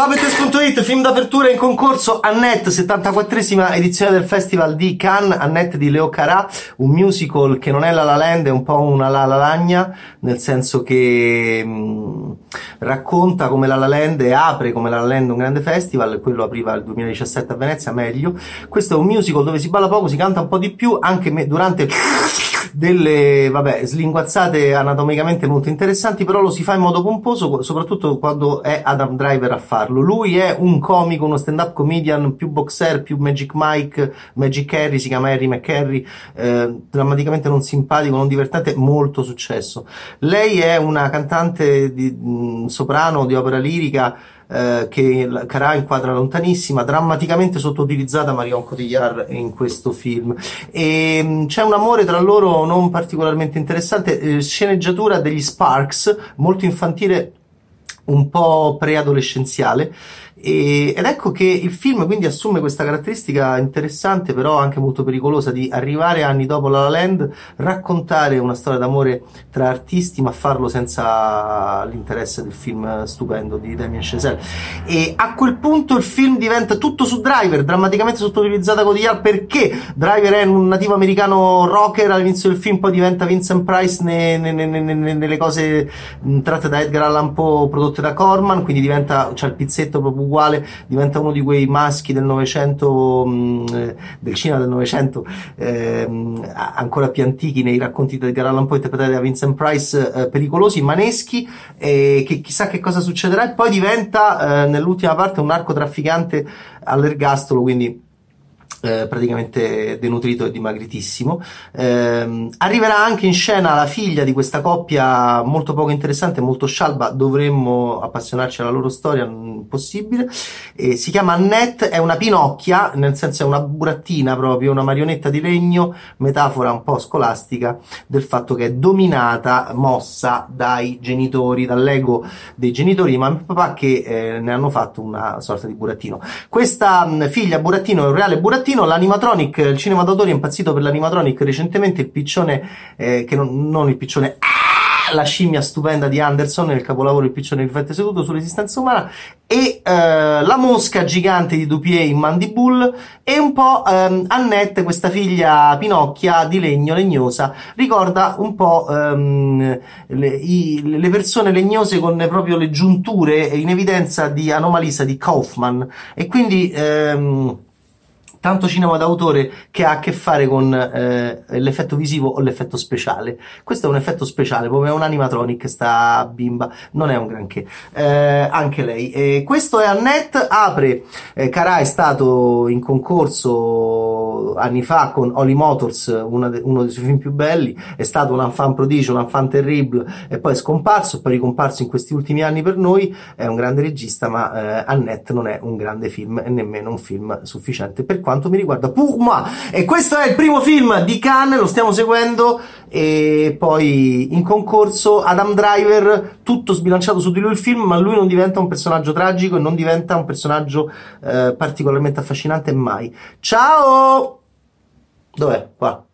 ciao Bettes.it, film d'apertura in concorso Annette, 74esima edizione del Festival di Cannes, Annette di Leo Carà, un musical che non è La La Land, è un po' una La La Lagna, nel senso che mh, racconta come La La Land e apre come La La Land un grande festival, quello apriva il 2017 a Venezia, meglio. Questo è un musical dove si balla poco, si canta un po' di più, anche me, durante delle vabbè, slinguazzate anatomicamente molto interessanti, però lo si fa in modo pomposo, soprattutto quando è Adam Driver a farlo. Lui è un comico, uno stand-up comedian, più boxer, più Magic Mike, Magic Harry, si chiama Harry McHarry, eh, drammaticamente non simpatico, non divertente, molto successo. Lei è una cantante di mh, soprano di opera lirica eh, che Carà inquadra lontanissima, drammaticamente sottoutilizzata Marion Cotillard in questo film. E mh, c'è un amore tra loro non particolarmente interessante, eh, sceneggiatura degli Sparks, molto infantile, un po' preadolescenziale e, ed ecco che il film quindi assume questa caratteristica interessante, però anche molto pericolosa, di arrivare anni dopo La La Land, raccontare una storia d'amore tra artisti, ma farlo senza l'interesse del film stupendo di Damien Chazelle. E a quel punto il film diventa tutto su Driver, drammaticamente sottotilizzata Cotillard, perché Driver è un nativo americano rocker all'inizio del film, poi diventa Vincent Price ne, ne, ne, nelle cose tratte da Edgar Allan Poe prodotte da Corman, quindi diventa, c'è il pizzetto proprio uguale, diventa uno di quei maschi del Novecento, mm, eh, del cinema del Novecento, eh, ancora più antichi nei racconti di Edgar Allan Poe interpretati da Vincent Price, eh, pericolosi, maneschi, che chissà che cosa succederà, e poi diventa eh, nell'ultima parte un narcotrafficante all'ergastolo, quindi eh, praticamente denutrito e dimagritissimo. Eh, arriverà anche in scena la figlia di questa coppia molto poco interessante, molto scialba, dovremmo appassionarci alla loro storia, possibile. Eh, si chiama Annette, è una pinocchia, nel senso è una burattina proprio, una marionetta di legno, metafora un po' scolastica del fatto che è dominata, mossa dai genitori, dall'ego dei genitori e papà che eh, ne hanno fatto una sorta di burattino. Questa mh, figlia burattino è un reale burattino pochettino l'animatronic, il cinema d'autore è impazzito per l'animatronic. Recentemente, il piccione, eh, che non, non il piccione, ah, la scimmia stupenda di Anderson nel capolavoro Il piccione riflette seduto sull'esistenza umana e eh, la mosca gigante di Dupier in Mandy Bull e un po' ehm, Annette, questa figlia Pinocchia di legno legnosa, ricorda un po' ehm, le, i, le, persone legnose con proprio le giunture in evidenza di Anomalisa di Kaufman. E quindi ehm, tanto cinema d'autore che ha a che fare con eh, l'effetto visivo o l'effetto speciale. Questo è un effetto speciale, come un animatronic, sta bimba, non è un granché, eh, anche lei. E questo è Annette, apre, eh, Carà è stato in concorso anni fa con Holly Motors, de, uno dei suoi film più belli, è stato un enfant prodigio, un enfant terrible, e poi è scomparso, poi è ricomparso in questi ultimi anni per noi, è un grande regista, ma eh, Annette non è un grande film e nemmeno un film sufficiente per quanto mi riguarda. Moi e questo è il primo film di Cannes lo stiamo seguendo e poi in concorso Adam Driver tutto sbilanciato su di lui il film ma lui non diventa un personaggio tragico e non diventa un personaggio eh, particolarmente affascinante mai. Ciao! Dov'è? qua